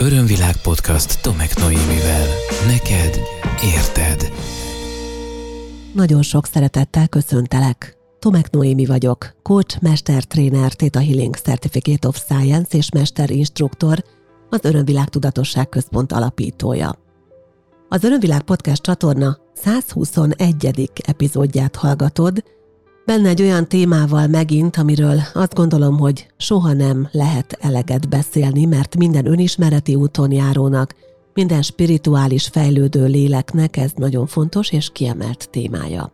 Örömvilág podcast Tomek Noémivel. Neked érted. Nagyon sok szeretettel köszöntelek. Tomek Noémi vagyok, coach, mester, tréner, Theta Healing Certificate of Science és mester instruktor, az Örömvilág Tudatosság Központ alapítója. Az Örömvilág Podcast csatorna 121. epizódját hallgatod, benne egy olyan témával megint, amiről azt gondolom, hogy soha nem lehet eleget beszélni, mert minden önismereti úton járónak, minden spirituális fejlődő léleknek ez nagyon fontos és kiemelt témája.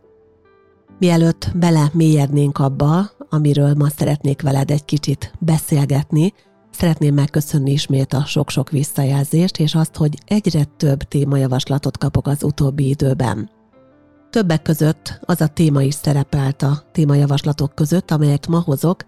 Mielőtt bele mélyednénk abba, amiről ma szeretnék veled egy kicsit beszélgetni, szeretném megköszönni ismét a sok-sok visszajelzést, és azt, hogy egyre több témajavaslatot kapok az utóbbi időben. Többek között az a téma is szerepelt a témajavaslatok között, amelyet ma hozok,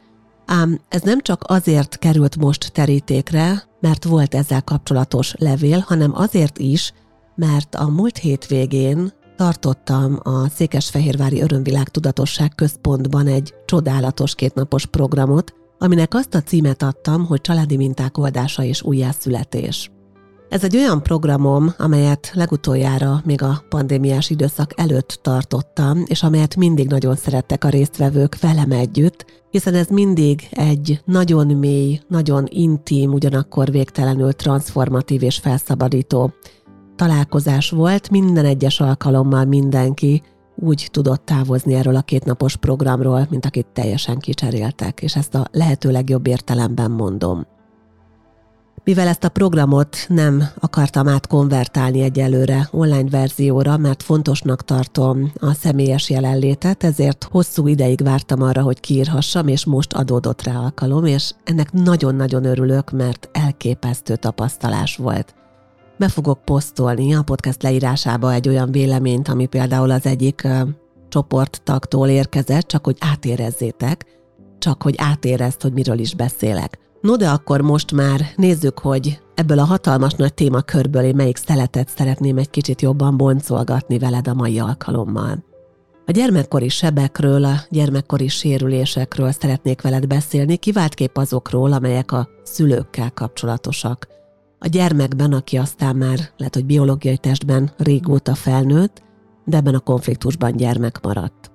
ám ez nem csak azért került most terítékre, mert volt ezzel kapcsolatos levél, hanem azért is, mert a múlt hétvégén tartottam a Székesfehérvári Örömvilág Tudatosság Központban egy csodálatos kétnapos programot, aminek azt a címet adtam, hogy családi minták oldása és újjászületés. Ez egy olyan programom, amelyet legutoljára még a pandémiás időszak előtt tartottam, és amelyet mindig nagyon szerettek a résztvevők velem együtt, hiszen ez mindig egy nagyon mély, nagyon intim, ugyanakkor végtelenül transformatív és felszabadító találkozás volt, minden egyes alkalommal mindenki úgy tudott távozni erről a kétnapos programról, mint akit teljesen kicseréltek, és ezt a lehető legjobb értelemben mondom. Mivel ezt a programot nem akartam átkonvertálni egyelőre online verzióra, mert fontosnak tartom a személyes jelenlétet, ezért hosszú ideig vártam arra, hogy kiírhassam, és most adódott rá alkalom, és ennek nagyon-nagyon örülök, mert elképesztő tapasztalás volt. Be fogok posztolni a podcast leírásába egy olyan véleményt, ami például az egyik csoporttagtól érkezett, csak hogy átérezzétek, csak hogy átérezd, hogy miről is beszélek. No de akkor most már nézzük, hogy ebből a hatalmas nagy témakörből én melyik szeletet szeretném egy kicsit jobban boncolgatni veled a mai alkalommal. A gyermekkori sebekről, a gyermekkori sérülésekről szeretnék veled beszélni, kiváltképp azokról, amelyek a szülőkkel kapcsolatosak. A gyermekben, aki aztán már lehet, hogy biológiai testben régóta felnőtt, de ebben a konfliktusban gyermek maradt.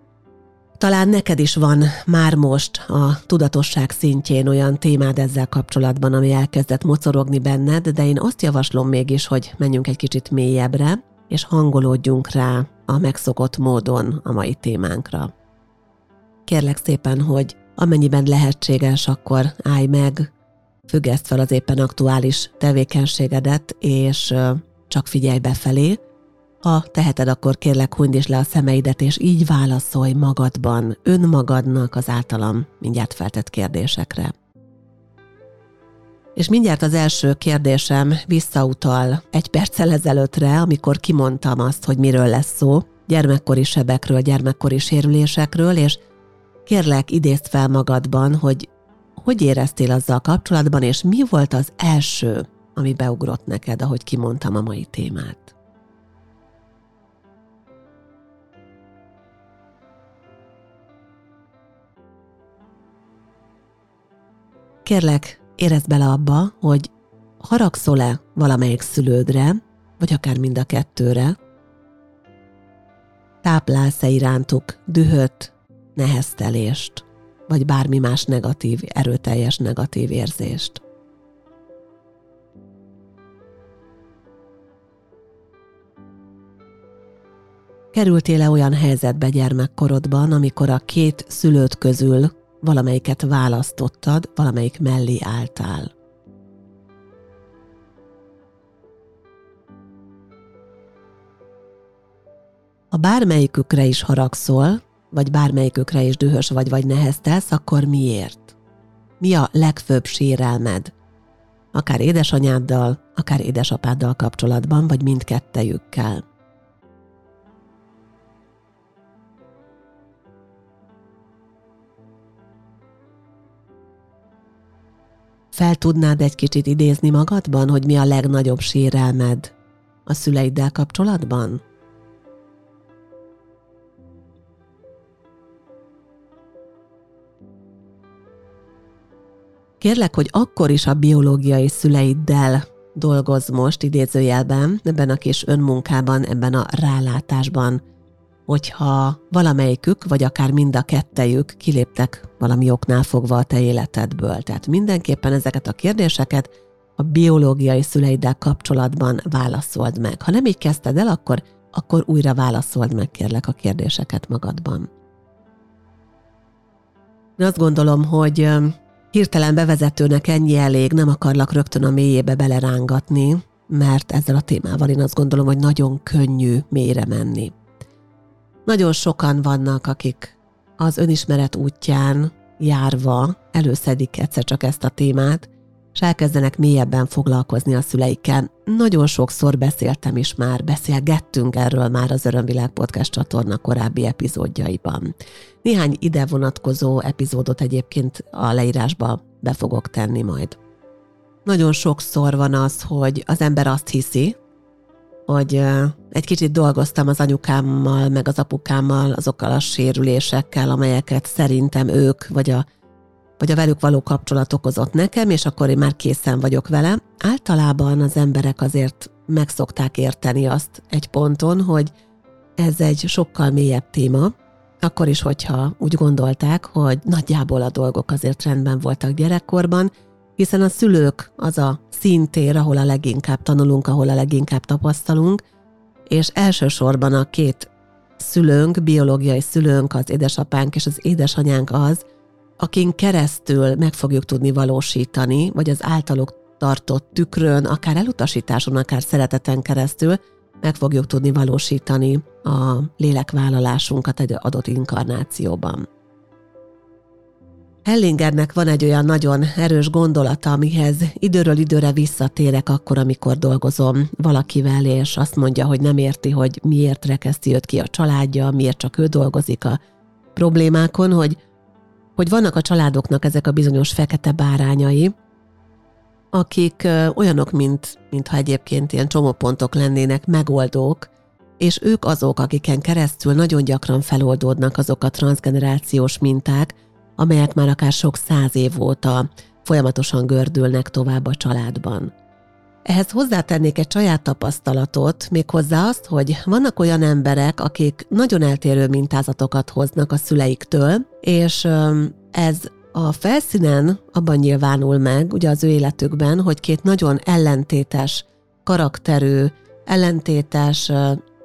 Talán neked is van már most a tudatosság szintjén olyan témád ezzel kapcsolatban, ami elkezdett mocorogni benned, de én azt javaslom mégis, hogy menjünk egy kicsit mélyebbre, és hangolódjunk rá a megszokott módon a mai témánkra. Kérlek szépen, hogy amennyiben lehetséges, akkor állj meg, függeszt fel az éppen aktuális tevékenységedet, és csak figyelj befelé, ha teheted, akkor kérlek hunyd is le a szemeidet, és így válaszolj magadban, önmagadnak az általam mindjárt feltett kérdésekre. És mindjárt az első kérdésem visszautal egy perccel ezelőttre, amikor kimondtam azt, hogy miről lesz szó, gyermekkori sebekről, gyermekkori sérülésekről, és kérlek idézd fel magadban, hogy hogy éreztél azzal kapcsolatban, és mi volt az első, ami beugrott neked, ahogy kimondtam a mai témát. Kérlek, érezd bele abba, hogy haragszol-e valamelyik szülődre, vagy akár mind a kettőre, táplálsz-e irántuk dühöt, neheztelést, vagy bármi más negatív, erőteljes negatív érzést. Kerültél-e olyan helyzetbe gyermekkorodban, amikor a két szülőt közül valamelyiket választottad, valamelyik mellé álltál. Ha bármelyikükre is haragszol, vagy bármelyikükre is dühös vagy, vagy neheztelsz, akkor miért? Mi a legfőbb sérelmed? Akár édesanyáddal, akár édesapáddal kapcsolatban, vagy mindkettejükkel. Fel tudnád egy kicsit idézni magadban, hogy mi a legnagyobb sérelmed a szüleiddel kapcsolatban? Kérlek, hogy akkor is a biológiai szüleiddel dolgoz most idézőjelben, ebben a kis önmunkában, ebben a rálátásban, hogyha valamelyikük, vagy akár mind a kettejük kiléptek valami oknál fogva a te életedből. Tehát mindenképpen ezeket a kérdéseket a biológiai szüleiddel kapcsolatban válaszold meg. Ha nem így kezdted el, akkor, akkor újra válaszold meg, kérlek, a kérdéseket magadban. Én azt gondolom, hogy hirtelen bevezetőnek ennyi elég, nem akarlak rögtön a mélyébe belerángatni, mert ezzel a témával én azt gondolom, hogy nagyon könnyű mélyre menni. Nagyon sokan vannak, akik az önismeret útján járva előszedik egyszer csak ezt a témát, és elkezdenek mélyebben foglalkozni a szüleikkel. Nagyon sokszor beszéltem is már, beszélgettünk erről már az Örömvilág Podcast csatorna korábbi epizódjaiban. Néhány ide vonatkozó epizódot egyébként a leírásba be fogok tenni majd. Nagyon sokszor van az, hogy az ember azt hiszi, hogy egy kicsit dolgoztam az anyukámmal, meg az apukámmal, azokkal a sérülésekkel, amelyeket szerintem ők, vagy a, vagy a velük való kapcsolat okozott nekem, és akkor én már készen vagyok vele. Általában az emberek azért meg szokták érteni azt egy ponton, hogy ez egy sokkal mélyebb téma, akkor is, hogyha úgy gondolták, hogy nagyjából a dolgok azért rendben voltak gyerekkorban, hiszen a szülők az a szintér, ahol a leginkább tanulunk, ahol a leginkább tapasztalunk, és elsősorban a két szülőnk, biológiai szülőnk, az édesapánk és az édesanyánk az, akin keresztül meg fogjuk tudni valósítani, vagy az általuk tartott tükrön, akár elutasításon, akár szereteten keresztül meg fogjuk tudni valósítani a lélekvállalásunkat egy adott inkarnációban. Hellingernek van egy olyan nagyon erős gondolata, amihez időről időre visszatérek akkor, amikor dolgozom valakivel, és azt mondja, hogy nem érti, hogy miért rekeszti őt ki a családja, miért csak ő dolgozik a problémákon, hogy, hogy vannak a családoknak ezek a bizonyos fekete bárányai, akik olyanok, mint, mintha egyébként ilyen csomópontok lennének, megoldók, és ők azok, akiken keresztül nagyon gyakran feloldódnak azok a transgenerációs minták, amelyek már akár sok száz év óta folyamatosan gördülnek tovább a családban. Ehhez hozzátennék egy saját tapasztalatot, méghozzá azt, hogy vannak olyan emberek, akik nagyon eltérő mintázatokat hoznak a szüleiktől, és ez a felszínen abban nyilvánul meg, ugye az ő életükben, hogy két nagyon ellentétes karakterű, ellentétes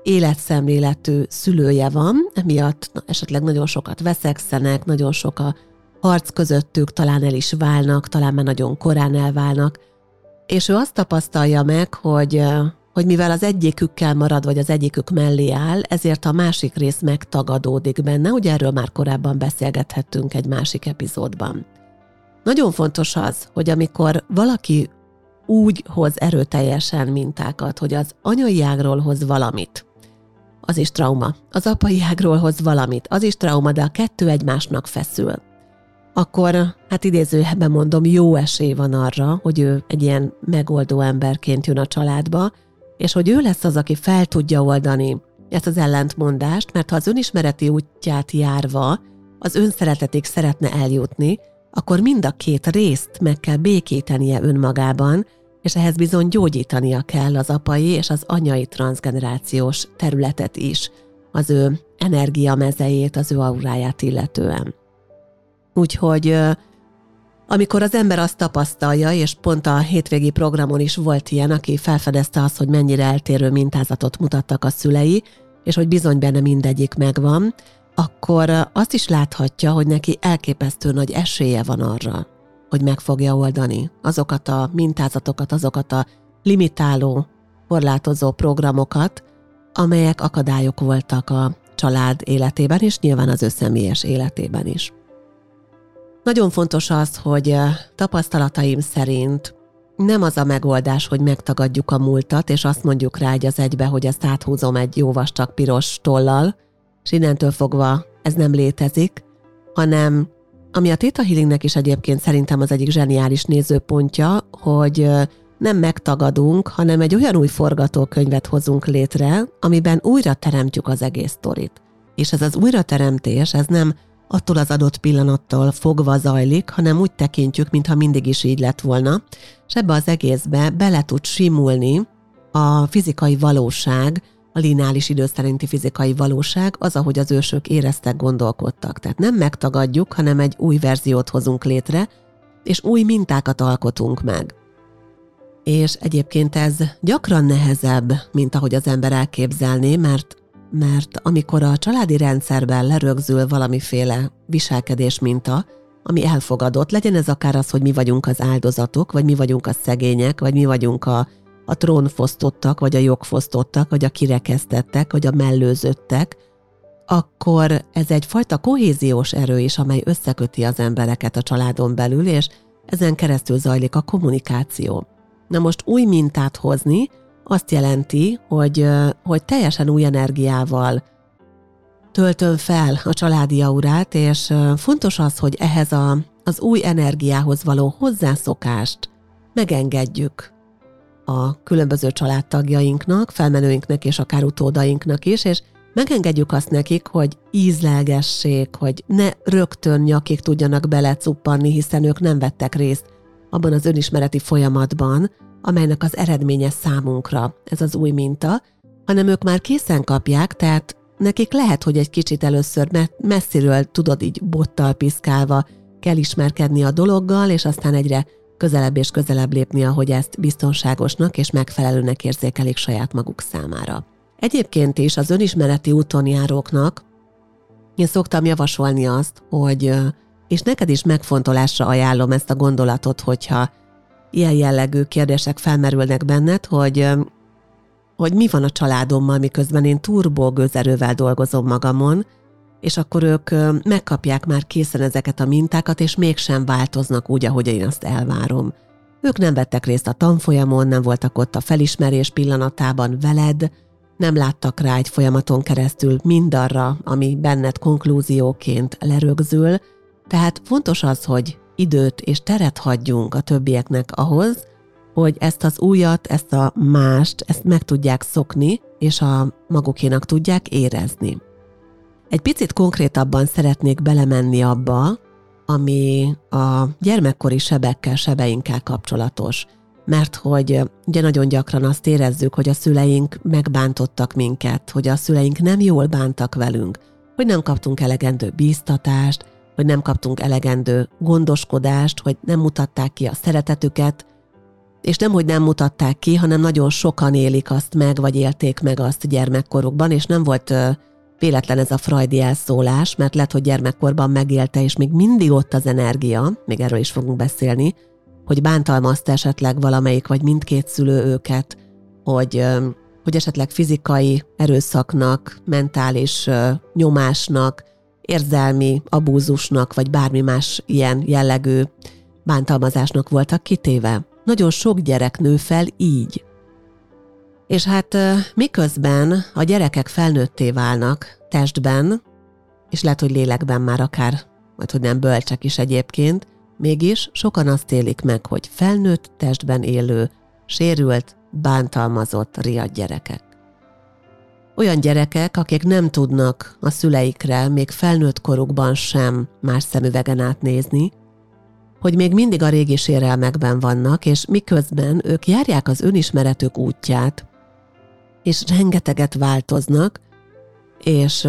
életszemléletű szülője van, emiatt esetleg nagyon sokat veszekszenek, nagyon sok a harc közöttük, talán el is válnak, talán már nagyon korán elválnak, és ő azt tapasztalja meg, hogy, hogy mivel az egyikükkel marad, vagy az egyikük mellé áll, ezért a másik rész megtagadódik benne, ugye erről már korábban beszélgethettünk egy másik epizódban. Nagyon fontos az, hogy amikor valaki úgy hoz erőteljesen mintákat, hogy az anyai ágról hoz valamit, az is trauma. Az apai ágról hoz valamit, az is trauma, de a kettő egymásnak feszül. Akkor, hát idézőjeben mondom, jó esély van arra, hogy ő egy ilyen megoldó emberként jön a családba, és hogy ő lesz az, aki fel tudja oldani ezt az ellentmondást, mert ha az önismereti útját járva az önszeretetig szeretne eljutni, akkor mind a két részt meg kell békítenie önmagában, és ehhez bizony gyógyítania kell az apai és az anyai transgenerációs területet is, az ő energiamezejét, az ő auráját illetően. Úgyhogy amikor az ember azt tapasztalja, és pont a hétvégi programon is volt ilyen, aki felfedezte azt, hogy mennyire eltérő mintázatot mutattak a szülei, és hogy bizony benne mindegyik megvan, akkor azt is láthatja, hogy neki elképesztő nagy esélye van arra, hogy meg fogja oldani azokat a mintázatokat, azokat a limitáló, korlátozó programokat, amelyek akadályok voltak a család életében, és nyilván az ő személyes életében is. Nagyon fontos az, hogy tapasztalataim szerint nem az a megoldás, hogy megtagadjuk a múltat, és azt mondjuk rá egy az egybe, hogy ezt áthúzom egy jó vastag piros tollal, és innentől fogva ez nem létezik, hanem ami a Theta Healingnek is egyébként szerintem az egyik zseniális nézőpontja, hogy nem megtagadunk, hanem egy olyan új forgatókönyvet hozunk létre, amiben újra teremtjük az egész sztorit. És ez az újrateremtés, ez nem attól az adott pillanattól fogva zajlik, hanem úgy tekintjük, mintha mindig is így lett volna. és ebbe az egészbe bele tud simulni a fizikai valóság, a lineális idő szerinti fizikai valóság az, ahogy az ősök éreztek, gondolkodtak. Tehát nem megtagadjuk, hanem egy új verziót hozunk létre, és új mintákat alkotunk meg. És egyébként ez gyakran nehezebb, mint ahogy az ember elképzelné, mert, mert amikor a családi rendszerben lerögzül valamiféle viselkedés minta, ami elfogadott, legyen ez akár az, hogy mi vagyunk az áldozatok, vagy mi vagyunk a szegények, vagy mi vagyunk a, a trónfosztottak, vagy a jogfosztottak, vagy a kirekesztettek, vagy a mellőzöttek, akkor ez egyfajta kohéziós erő is, amely összeköti az embereket a családon belül, és ezen keresztül zajlik a kommunikáció. Na most új mintát hozni azt jelenti, hogy, hogy teljesen új energiával töltöm fel a családi aurát, és fontos az, hogy ehhez a, az új energiához való hozzászokást megengedjük a különböző családtagjainknak, felmenőinknek és akár utódainknak is, és megengedjük azt nekik, hogy ízlelgessék, hogy ne rögtön nyakig tudjanak belecuppanni, hiszen ők nem vettek részt abban az önismereti folyamatban, amelynek az eredménye számunkra ez az új minta, hanem ők már készen kapják, tehát nekik lehet, hogy egy kicsit először messziről tudod így bottal piszkálva kell ismerkedni a dologgal, és aztán egyre közelebb és közelebb lépni, ahogy ezt biztonságosnak és megfelelőnek érzékelik saját maguk számára. Egyébként is az önismereti úton járóknak én szoktam javasolni azt, hogy, és neked is megfontolásra ajánlom ezt a gondolatot, hogyha ilyen jellegű kérdések felmerülnek benned, hogy, hogy mi van a családommal, miközben én turbó gőzerővel dolgozom magamon, és akkor ők megkapják már készen ezeket a mintákat, és mégsem változnak úgy, ahogy én azt elvárom. Ők nem vettek részt a tanfolyamon, nem voltak ott a felismerés pillanatában veled, nem láttak rá egy folyamaton keresztül mindarra, ami benned konklúzióként lerögzül, tehát fontos az, hogy időt és teret hagyjunk a többieknek ahhoz, hogy ezt az újat, ezt a mást, ezt meg tudják szokni, és a magukénak tudják érezni. Egy picit konkrétabban szeretnék belemenni abba, ami a gyermekkori sebekkel, sebeinkkel kapcsolatos. Mert hogy ugye nagyon gyakran azt érezzük, hogy a szüleink megbántottak minket, hogy a szüleink nem jól bántak velünk, hogy nem kaptunk elegendő bíztatást, hogy nem kaptunk elegendő gondoskodást, hogy nem mutatták ki a szeretetüket, és nem, hogy nem mutatták ki, hanem nagyon sokan élik azt meg, vagy élték meg azt gyermekkorukban, és nem volt véletlen ez a frajdi elszólás, mert lehet, hogy gyermekkorban megélte, és még mindig ott az energia, még erről is fogunk beszélni, hogy bántalmazta esetleg valamelyik vagy mindkét szülő őket, hogy, hogy esetleg fizikai erőszaknak, mentális nyomásnak, érzelmi abúzusnak, vagy bármi más ilyen jellegű bántalmazásnak voltak kitéve. Nagyon sok gyerek nő fel így. És hát miközben a gyerekek felnőtté válnak testben, és lehet, hogy lélekben már akár, vagy hogy nem bölcsek is egyébként, mégis sokan azt élik meg, hogy felnőtt testben élő, sérült, bántalmazott riad gyerekek. Olyan gyerekek, akik nem tudnak a szüleikre még felnőtt korukban sem más szemüvegen átnézni, hogy még mindig a régi sérelmekben vannak, és miközben ők járják az önismeretük útját, és rengeteget változnak, és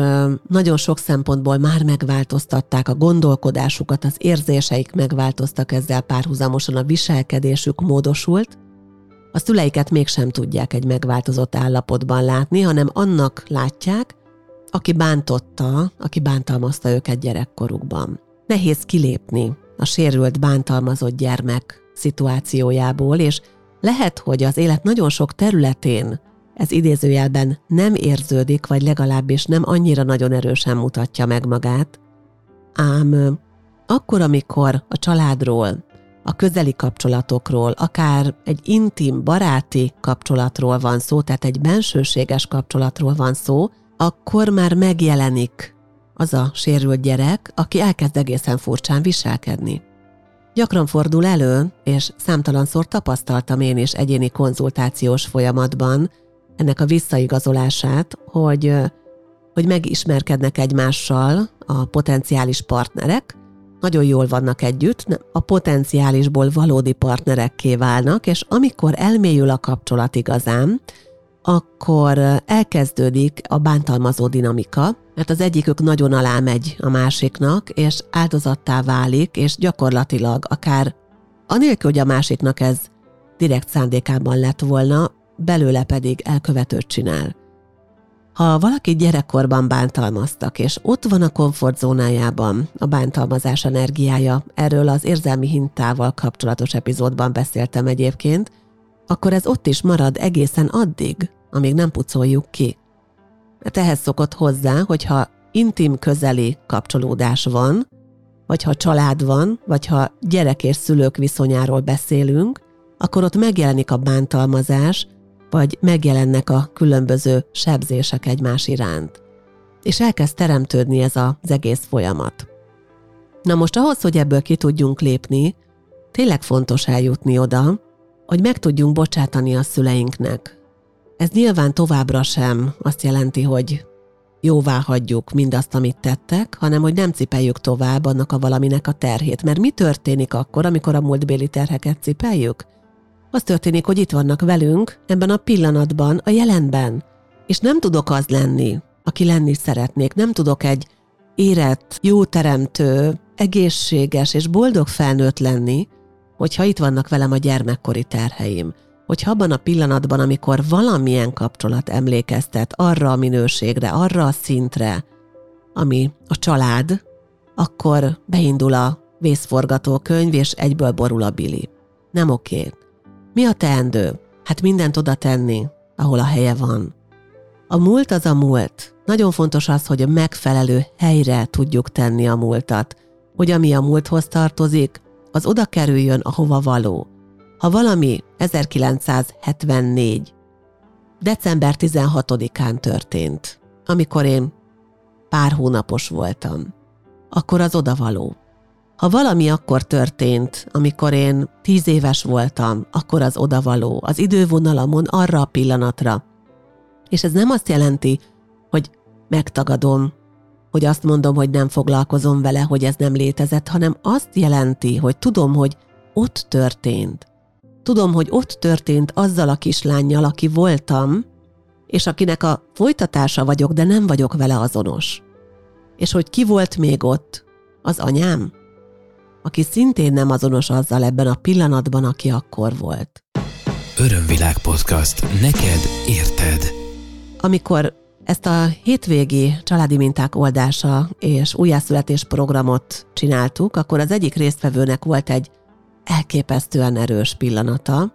nagyon sok szempontból már megváltoztatták a gondolkodásukat, az érzéseik megváltoztak ezzel párhuzamosan, a viselkedésük módosult, a szüleiket mégsem tudják egy megváltozott állapotban látni, hanem annak látják, aki bántotta, aki bántalmazta őket gyerekkorukban. Nehéz kilépni a sérült, bántalmazott gyermek szituációjából, és lehet, hogy az élet nagyon sok területén ez idézőjelben nem érződik, vagy legalábbis nem annyira nagyon erősen mutatja meg magát, ám akkor, amikor a családról, a közeli kapcsolatokról, akár egy intim, baráti kapcsolatról van szó, tehát egy bensőséges kapcsolatról van szó, akkor már megjelenik az a sérült gyerek, aki elkezd egészen furcsán viselkedni. Gyakran fordul elő, és számtalanszor tapasztaltam én is egyéni konzultációs folyamatban, ennek a visszaigazolását, hogy, hogy megismerkednek egymással a potenciális partnerek, nagyon jól vannak együtt, a potenciálisból valódi partnerekké válnak, és amikor elmélyül a kapcsolat igazán, akkor elkezdődik a bántalmazó dinamika, mert az egyikük nagyon alá megy a másiknak, és áldozattá válik, és gyakorlatilag akár anélkül, hogy a másiknak ez direkt szándékában lett volna, belőle pedig elkövetőt csinál. Ha valaki gyerekkorban bántalmaztak, és ott van a komfortzónájában a bántalmazás energiája, erről az érzelmi hintával kapcsolatos epizódban beszéltem egyébként, akkor ez ott is marad egészen addig, amíg nem pucoljuk ki. Mert ehhez szokott hozzá, hogyha intim közeli kapcsolódás van, vagy ha család van, vagy ha gyerek és szülők viszonyáról beszélünk, akkor ott megjelenik a bántalmazás, vagy megjelennek a különböző sebzések egymás iránt. És elkezd teremtődni ez az egész folyamat. Na most ahhoz, hogy ebből ki tudjunk lépni, tényleg fontos eljutni oda, hogy meg tudjunk bocsátani a szüleinknek. Ez nyilván továbbra sem azt jelenti, hogy jóvá hagyjuk mindazt, amit tettek, hanem hogy nem cipeljük tovább annak a valaminek a terhét. Mert mi történik akkor, amikor a múltbéli terheket cipeljük? Az történik, hogy itt vannak velünk, ebben a pillanatban, a jelenben. És nem tudok az lenni, aki lenni szeretnék. Nem tudok egy érett, jó teremtő, egészséges és boldog felnőtt lenni, hogyha itt vannak velem a gyermekkori terheim. Hogyha abban a pillanatban, amikor valamilyen kapcsolat emlékeztet arra a minőségre, arra a szintre, ami a család, akkor beindul a vészforgatókönyv, és egyből borul a bili. Nem oké. Mi a teendő? Hát mindent oda tenni, ahol a helye van. A múlt az a múlt. Nagyon fontos az, hogy a megfelelő helyre tudjuk tenni a múltat, hogy ami a múlthoz tartozik, az oda kerüljön, ahova való. Ha valami 1974. december 16-án történt, amikor én pár hónapos voltam, akkor az odavaló. Ha valami akkor történt, amikor én tíz éves voltam, akkor az odavaló, az idővonalamon arra a pillanatra. És ez nem azt jelenti, hogy megtagadom, hogy azt mondom, hogy nem foglalkozom vele, hogy ez nem létezett, hanem azt jelenti, hogy tudom, hogy ott történt. Tudom, hogy ott történt azzal a kislányjal, aki voltam, és akinek a folytatása vagyok, de nem vagyok vele azonos. És hogy ki volt még ott? Az anyám? Aki szintén nem azonos azzal ebben a pillanatban, aki akkor volt. Örömvilág podcast. Neked érted. Amikor ezt a hétvégi családi minták oldása és újjászületés programot csináltuk, akkor az egyik résztvevőnek volt egy elképesztően erős pillanata.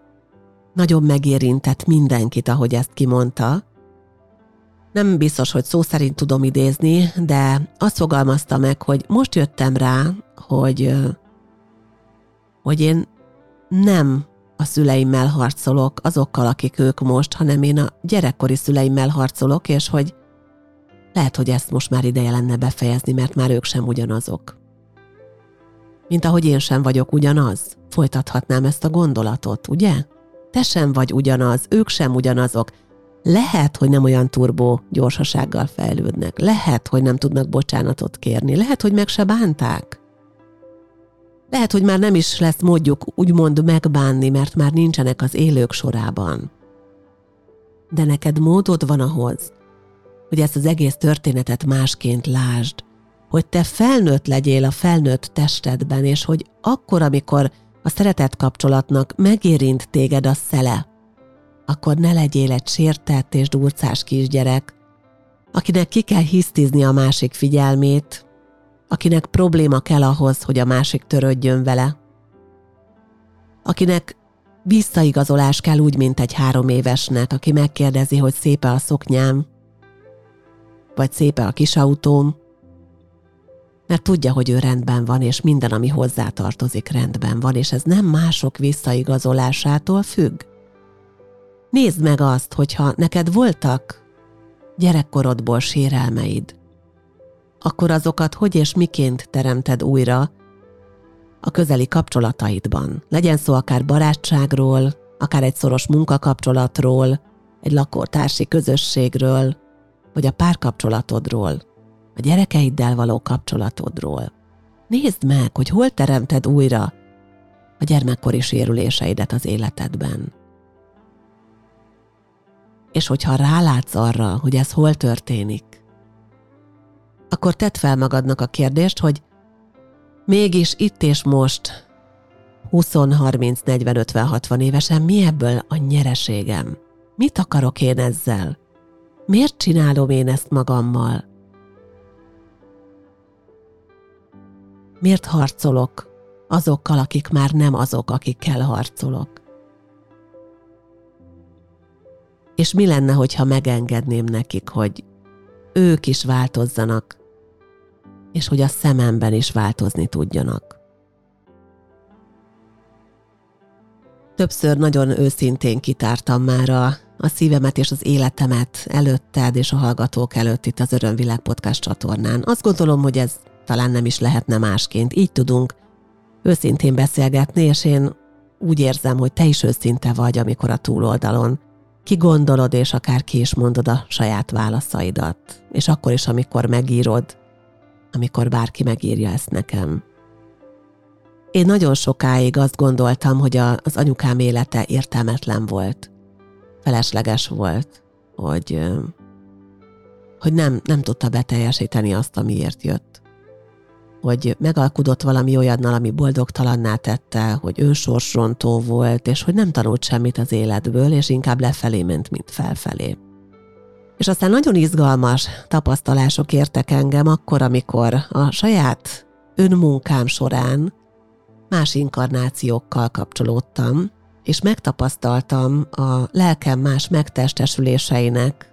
Nagyon megérintett mindenkit, ahogy ezt kimondta. Nem biztos, hogy szó szerint tudom idézni, de azt fogalmazta meg, hogy most jöttem rá, hogy hogy én nem a szüleimmel harcolok, azokkal, akik ők most, hanem én a gyerekkori szüleimmel harcolok, és hogy lehet, hogy ezt most már ideje lenne befejezni, mert már ők sem ugyanazok. Mint ahogy én sem vagyok ugyanaz, folytathatnám ezt a gondolatot, ugye? Te sem vagy ugyanaz, ők sem ugyanazok. Lehet, hogy nem olyan turbó gyorsasággal fejlődnek. Lehet, hogy nem tudnak bocsánatot kérni. Lehet, hogy meg se bánták. Lehet, hogy már nem is lesz módjuk úgymond megbánni, mert már nincsenek az élők sorában. De neked módod van ahhoz, hogy ezt az egész történetet másként lásd, hogy te felnőtt legyél a felnőtt testedben, és hogy akkor, amikor a szeretet kapcsolatnak megérint téged a szele, akkor ne legyél egy sértett és durcás kisgyerek, akinek ki kell hisztizni a másik figyelmét, akinek probléma kell ahhoz, hogy a másik törődjön vele, akinek visszaigazolás kell úgy, mint egy három évesnek, aki megkérdezi, hogy szépe a szoknyám, vagy szépe a kis autóm, mert tudja, hogy ő rendben van, és minden, ami hozzá tartozik, rendben van, és ez nem mások visszaigazolásától függ. Nézd meg azt, hogyha neked voltak gyerekkorodból sérelmeid, akkor azokat hogy és miként teremted újra a közeli kapcsolataidban. Legyen szó akár barátságról, akár egy szoros munkakapcsolatról, egy lakótársi közösségről, vagy a párkapcsolatodról, a gyerekeiddel való kapcsolatodról. Nézd meg, hogy hol teremted újra a gyermekkori sérüléseidet az életedben. És hogyha rálátsz arra, hogy ez hol történik, akkor tedd fel magadnak a kérdést, hogy mégis itt és most 20, 30, 40, 50, 60 évesen mi ebből a nyereségem? Mit akarok én ezzel? Miért csinálom én ezt magammal? Miért harcolok azokkal, akik már nem azok, akikkel harcolok? És mi lenne, hogyha megengedném nekik, hogy ők is változzanak, és hogy a szememben is változni tudjanak? Többször nagyon őszintén kitártam már a, a szívemet és az életemet előtted és a hallgatók előtt itt az Örömvilág Podcast csatornán. Azt gondolom, hogy ez talán nem is lehetne másként. Így tudunk őszintén beszélgetni, és én úgy érzem, hogy te is őszinte vagy, amikor a túloldalon kigondolod, és akár ki is mondod a saját válaszaidat. És akkor is, amikor megírod, amikor bárki megírja ezt nekem. Én nagyon sokáig azt gondoltam, hogy a, az anyukám élete értelmetlen volt. Felesleges volt, hogy, hogy nem, nem tudta beteljesíteni azt, amiért jött. Hogy megalkudott valami olyannal, ami boldogtalanná tette, hogy ő sorsrontó volt, és hogy nem tanult semmit az életből, és inkább lefelé ment, mint felfelé. És aztán nagyon izgalmas tapasztalások értek engem akkor, amikor a saját önmunkám során más inkarnációkkal kapcsolódtam, és megtapasztaltam a lelkem más megtestesüléseinek,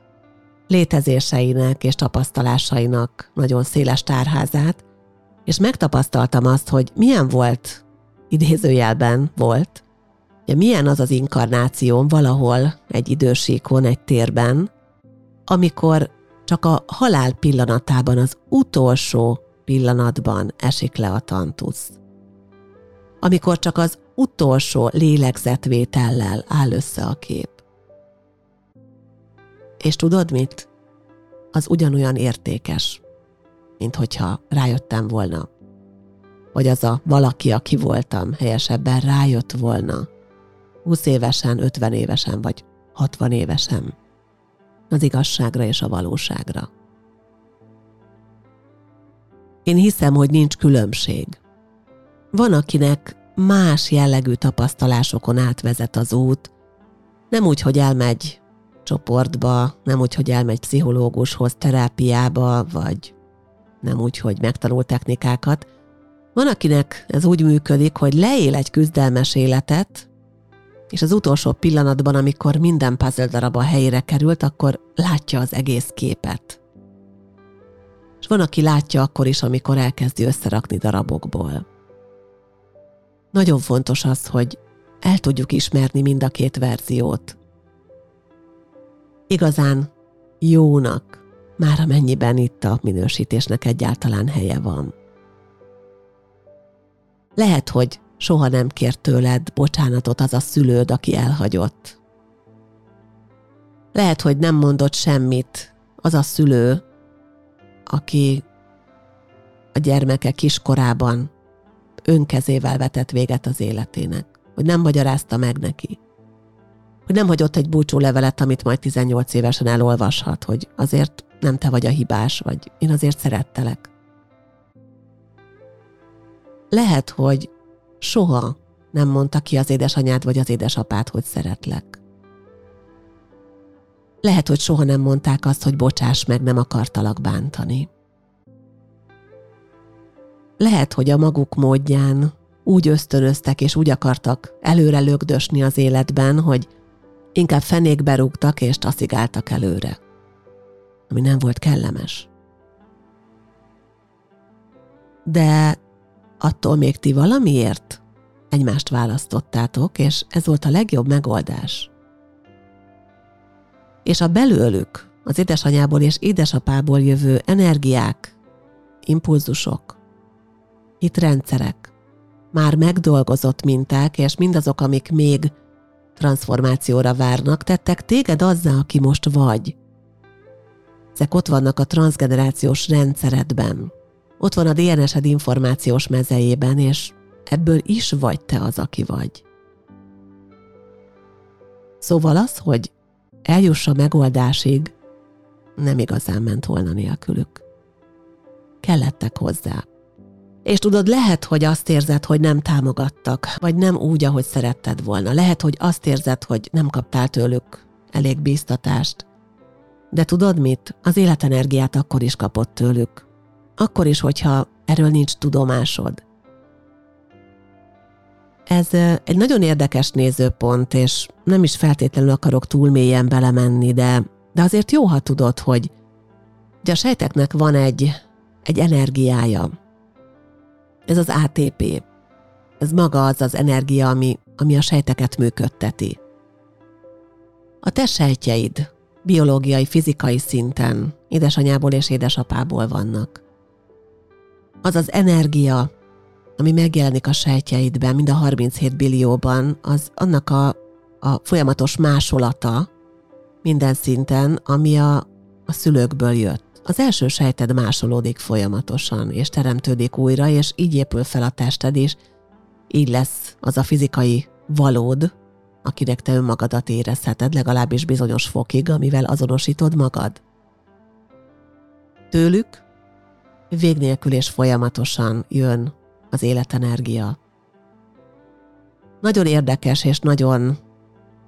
létezéseinek és tapasztalásainak nagyon széles tárházát, és megtapasztaltam azt, hogy milyen volt, idézőjelben volt, ugye milyen az az inkarnáció valahol egy idősíkon, egy térben, amikor csak a halál pillanatában, az utolsó pillanatban esik le a tantusz amikor csak az utolsó lélegzetvétellel áll össze a kép. És tudod mit? Az ugyanolyan értékes, mint hogyha rájöttem volna. Vagy az a valaki, aki voltam, helyesebben rájött volna. 20 évesen, 50 évesen, vagy 60 évesen. Az igazságra és a valóságra. Én hiszem, hogy nincs különbség van, akinek más jellegű tapasztalásokon átvezet az út, nem úgy, hogy elmegy csoportba, nem úgy, hogy elmegy pszichológushoz, terápiába, vagy nem úgy, hogy megtanul technikákat. Van, akinek ez úgy működik, hogy leél egy küzdelmes életet, és az utolsó pillanatban, amikor minden puzzle darab a helyére került, akkor látja az egész képet. És van, aki látja akkor is, amikor elkezdi összerakni darabokból. Nagyon fontos az, hogy el tudjuk ismerni mind a két verziót. Igazán jónak, már amennyiben itt a minősítésnek egyáltalán helye van. Lehet, hogy soha nem kért tőled bocsánatot az a szülőd, aki elhagyott. Lehet, hogy nem mondott semmit az a szülő, aki a gyermeke kiskorában önkezével vetett véget az életének, hogy nem magyarázta meg neki, hogy nem hagyott egy búcsú levelet, amit majd 18 évesen elolvashat, hogy azért nem te vagy a hibás, vagy én azért szerettelek. Lehet, hogy soha nem mondta ki az édesanyád vagy az édesapád, hogy szeretlek. Lehet, hogy soha nem mondták azt, hogy bocsáss meg, nem akartalak bántani. Lehet, hogy a maguk módján úgy ösztönöztek és úgy akartak előre lögdösni az életben, hogy inkább fenékbe rúgtak és taszigáltak előre, ami nem volt kellemes. De attól még ti valamiért egymást választottátok, és ez volt a legjobb megoldás. És a belőlük, az édesanyából és édesapából jövő energiák, impulzusok, itt rendszerek, már megdolgozott minták, és mindazok, amik még transformációra várnak, tettek téged azzá, aki most vagy. Ezek ott vannak a transgenerációs rendszeredben. Ott van a DNS-ed információs mezejében, és ebből is vagy te az, aki vagy. Szóval az, hogy eljuss a megoldásig, nem igazán ment volna nélkülük. Kellettek hozzá. És tudod, lehet, hogy azt érzed, hogy nem támogattak, vagy nem úgy, ahogy szeretted volna. Lehet, hogy azt érzed, hogy nem kaptál tőlük elég bíztatást. De tudod mit? Az életenergiát akkor is kapott tőlük. Akkor is, hogyha erről nincs tudomásod. Ez egy nagyon érdekes nézőpont, és nem is feltétlenül akarok túl mélyen belemenni, de, de azért jó, ha tudod, hogy, hogy a sejteknek van egy, egy energiája. Ez az ATP. Ez maga az az energia, ami, ami a sejteket működteti. A te sejtjeid biológiai, fizikai szinten édesanyából és édesapából vannak. Az az energia, ami megjelenik a sejtjeidben, mind a 37 billióban, az annak a, a folyamatos másolata minden szinten, ami a, a szülőkből jött. Az első sejted másolódik folyamatosan, és teremtődik újra, és így épül fel a tested is, így lesz az a fizikai valód, akinek te önmagadat érezheted, legalábbis bizonyos fokig, amivel azonosítod magad. Tőlük vég nélkül és folyamatosan jön az életenergia. Nagyon érdekes és nagyon,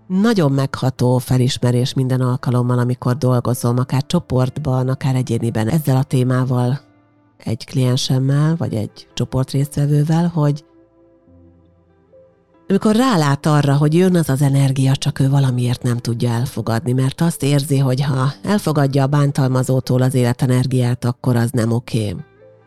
nagyon megható felismerés minden alkalommal, amikor dolgozom, akár csoportban, akár egyéniben ezzel a témával, egy kliensemmel, vagy egy csoport résztvevővel, hogy amikor rálát arra, hogy jön az az energia, csak ő valamiért nem tudja elfogadni, mert azt érzi, hogy ha elfogadja a bántalmazótól az életenergiát, akkor az nem oké.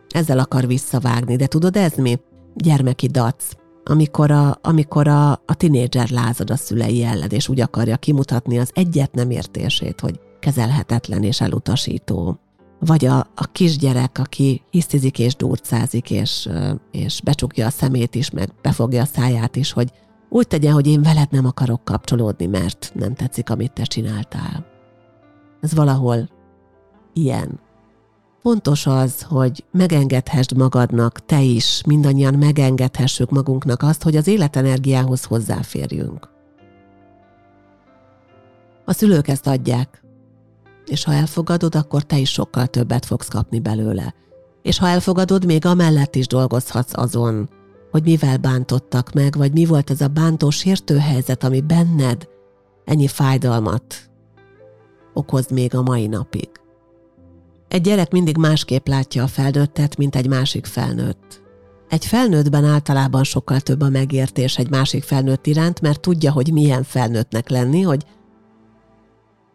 Ezzel akar visszavágni, de tudod ez mi? Gyermeki dac. Amikor a, amikor a, a tinédzser lázad a szülei ellen, és úgy akarja kimutatni az egyet nem értését, hogy kezelhetetlen és elutasító. Vagy a, a kisgyerek, aki hisztizik és durcázik, és, és becsukja a szemét is, meg befogja a száját is, hogy úgy tegye, hogy én veled nem akarok kapcsolódni, mert nem tetszik, amit te csináltál. Ez valahol ilyen. Fontos az, hogy megengedhessd magadnak, te is, mindannyian megengedhessük magunknak azt, hogy az életenergiához hozzáférjünk. A szülők ezt adják, és ha elfogadod, akkor te is sokkal többet fogsz kapni belőle. És ha elfogadod, még amellett is dolgozhatsz azon, hogy mivel bántottak meg, vagy mi volt ez a bántó sértő helyzet, ami benned ennyi fájdalmat okoz még a mai napig. Egy gyerek mindig másképp látja a felnőttet, mint egy másik felnőtt. Egy felnőttben általában sokkal több a megértés egy másik felnőtt iránt, mert tudja, hogy milyen felnőttnek lenni, hogy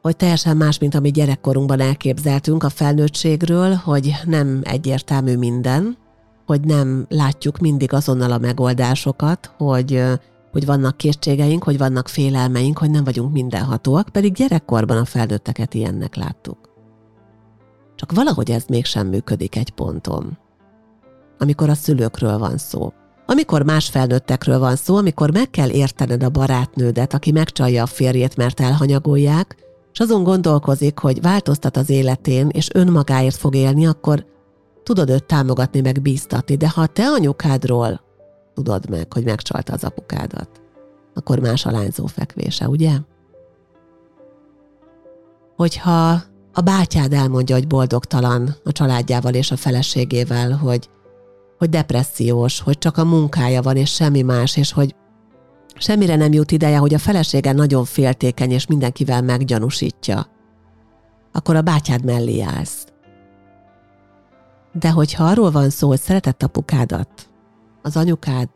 hogy teljesen más, mint amit gyerekkorunkban elképzeltünk a felnőttségről, hogy nem egyértelmű minden, hogy nem látjuk mindig azonnal a megoldásokat, hogy, hogy vannak készségeink, hogy vannak félelmeink, hogy nem vagyunk mindenhatóak, pedig gyerekkorban a felnőtteket ilyennek láttuk. Csak valahogy ez mégsem működik egy ponton. Amikor a szülőkről van szó. Amikor más felnőttekről van szó, amikor meg kell értened a barátnődet, aki megcsalja a férjét, mert elhanyagolják, és azon gondolkozik, hogy változtat az életén, és önmagáért fog élni, akkor tudod őt támogatni, meg bíztatni, de ha te anyukádról tudod meg, hogy megcsalta az apukádat, akkor más a lányzó fekvése, ugye? Hogyha a bátyád elmondja, hogy boldogtalan a családjával és a feleségével, hogy, hogy depressziós, hogy csak a munkája van és semmi más, és hogy semmire nem jut ideje, hogy a felesége nagyon féltékeny és mindenkivel meggyanúsítja. Akkor a bátyád mellé állsz. De hogyha arról van szó, hogy szeretett apukádat, az anyukád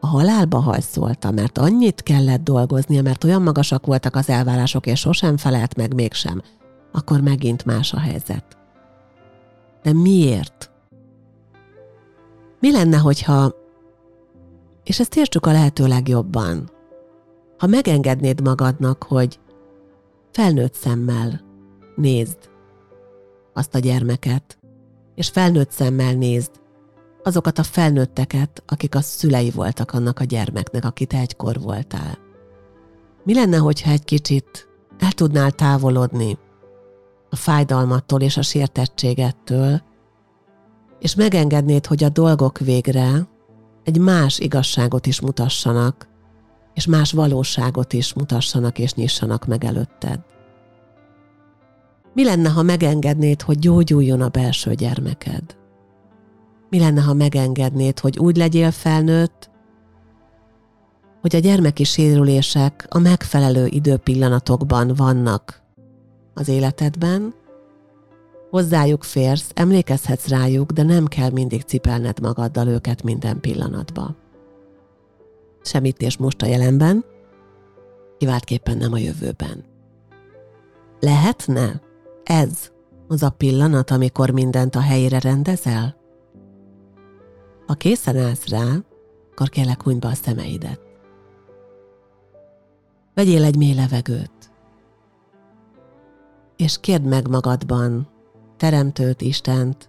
a halálba hajszolta, mert annyit kellett dolgoznia, mert olyan magasak voltak az elvárások, és sosem felelt meg mégsem, akkor megint más a helyzet. De miért? Mi lenne, hogyha, és ezt értsük a lehető legjobban, ha megengednéd magadnak, hogy felnőtt szemmel nézd azt a gyermeket, és felnőtt szemmel nézd azokat a felnőtteket, akik a szülei voltak annak a gyermeknek, akit egykor voltál. Mi lenne, hogyha egy kicsit el tudnál távolodni a fájdalmattól és a sértettségettől, és megengednéd, hogy a dolgok végre egy más igazságot is mutassanak, és más valóságot is mutassanak és nyissanak meg előtted. Mi lenne, ha megengednéd, hogy gyógyuljon a belső gyermeked? Mi lenne, ha megengednéd, hogy úgy legyél felnőtt, hogy a gyermeki sérülések a megfelelő időpillanatokban vannak az életedben, hozzájuk férsz, emlékezhetsz rájuk, de nem kell mindig cipelned magaddal őket minden pillanatban. Semmit és most a jelenben, kiváltképpen nem a jövőben. Lehetne ez az a pillanat, amikor mindent a helyére rendezel? Ha készen állsz rá, akkor kérlek hunyba a szemeidet. Vegyél egy mély levegőt, és kérd meg magadban Teremtőt, Istent,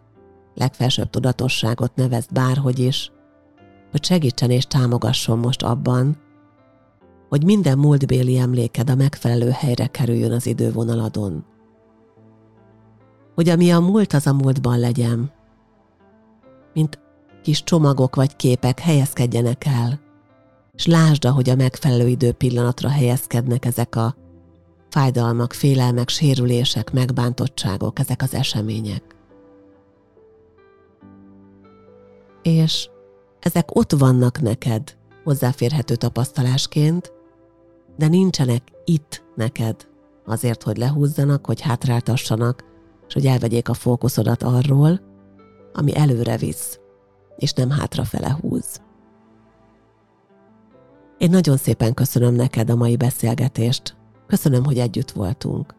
legfelsőbb tudatosságot nevezd bárhogy is, hogy segítsen és támogasson most abban, hogy minden múltbéli emléked a megfelelő helyre kerüljön az idővonaladon. Hogy ami a múlt, az a múltban legyen. Mint kis csomagok vagy képek helyezkedjenek el, és lásd, hogy a megfelelő időpillanatra helyezkednek ezek a fájdalmak, félelmek, sérülések, megbántottságok, ezek az események. És ezek ott vannak neked hozzáférhető tapasztalásként, de nincsenek itt neked azért, hogy lehúzzanak, hogy hátráltassanak, és hogy elvegyék a fókuszodat arról, ami előre visz, és nem hátrafele húz. Én nagyon szépen köszönöm neked a mai beszélgetést, Köszönöm, hogy együtt voltunk.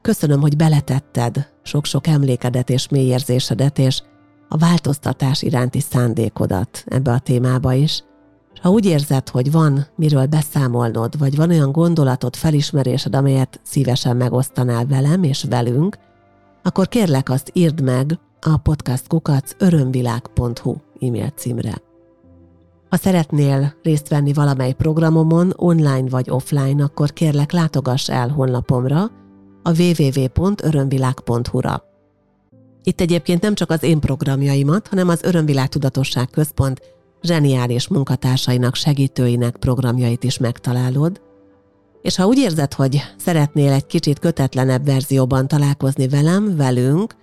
Köszönöm, hogy beletetted sok-sok emlékedet és mélyérzésedet, és a változtatás iránti szándékodat ebbe a témába is. És ha úgy érzed, hogy van miről beszámolnod, vagy van olyan gondolatod, felismerésed, amelyet szívesen megosztanál velem és velünk, akkor kérlek azt írd meg a podcastkukac örömvilág.hu e-mail címre. Ha szeretnél részt venni valamely programomon, online vagy offline, akkor kérlek látogass el honlapomra, a www.örömvilág.hu-ra. Itt egyébként nem csak az én programjaimat, hanem az Örömvilág Tudatosság Központ zseniális munkatársainak, segítőinek programjait is megtalálod, és ha úgy érzed, hogy szeretnél egy kicsit kötetlenebb verzióban találkozni velem, velünk,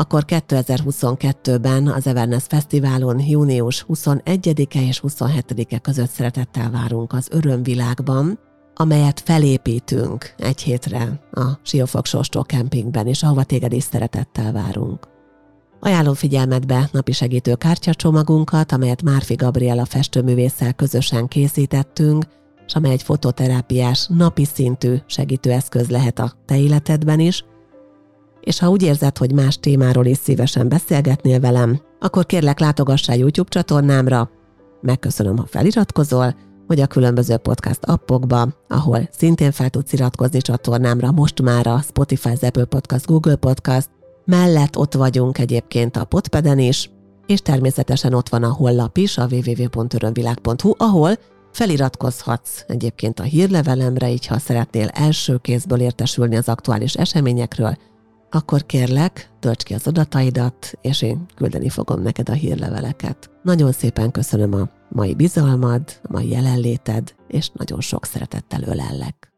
akkor 2022-ben az Everness Fesztiválon június 21-e és 27-e között szeretettel várunk az Örömvilágban, amelyet felépítünk egy hétre a Siófok Sóstó kempingben, és ahova téged is szeretettel várunk. Ajánlom figyelmetbe napi segítő kártyacsomagunkat, amelyet Márfi Gabriela festőművésszel közösen készítettünk, és amely egy fototerápiás, napi szintű segítőeszköz lehet a te életedben is, és ha úgy érzed, hogy más témáról is szívesen beszélgetnél velem, akkor kérlek látogassál YouTube csatornámra, megköszönöm, ha feliratkozol, vagy a különböző podcast appokba, ahol szintén fel tudsz iratkozni csatornámra, most már a Spotify, Apple Podcast, Google Podcast, mellett ott vagyunk egyébként a Podpeden is, és természetesen ott van a hollap is, a www.örömvilág.hu, ahol feliratkozhatsz egyébként a hírlevelemre, így ha szeretnél első kézből értesülni az aktuális eseményekről, akkor kérlek, tölts ki az adataidat, és én küldeni fogom neked a hírleveleket. Nagyon szépen köszönöm a mai bizalmad, a mai jelenléted, és nagyon sok szeretettel ölellek.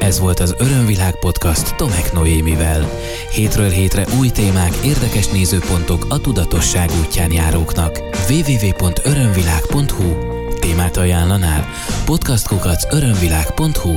Ez volt az Örömvilág podcast Tomek Noémivel. Hétről hétre új témák, érdekes nézőpontok a tudatosság útján járóknak. www.örömvilág.hu Témát ajánlanál? Podcastkukac örömvilág.hu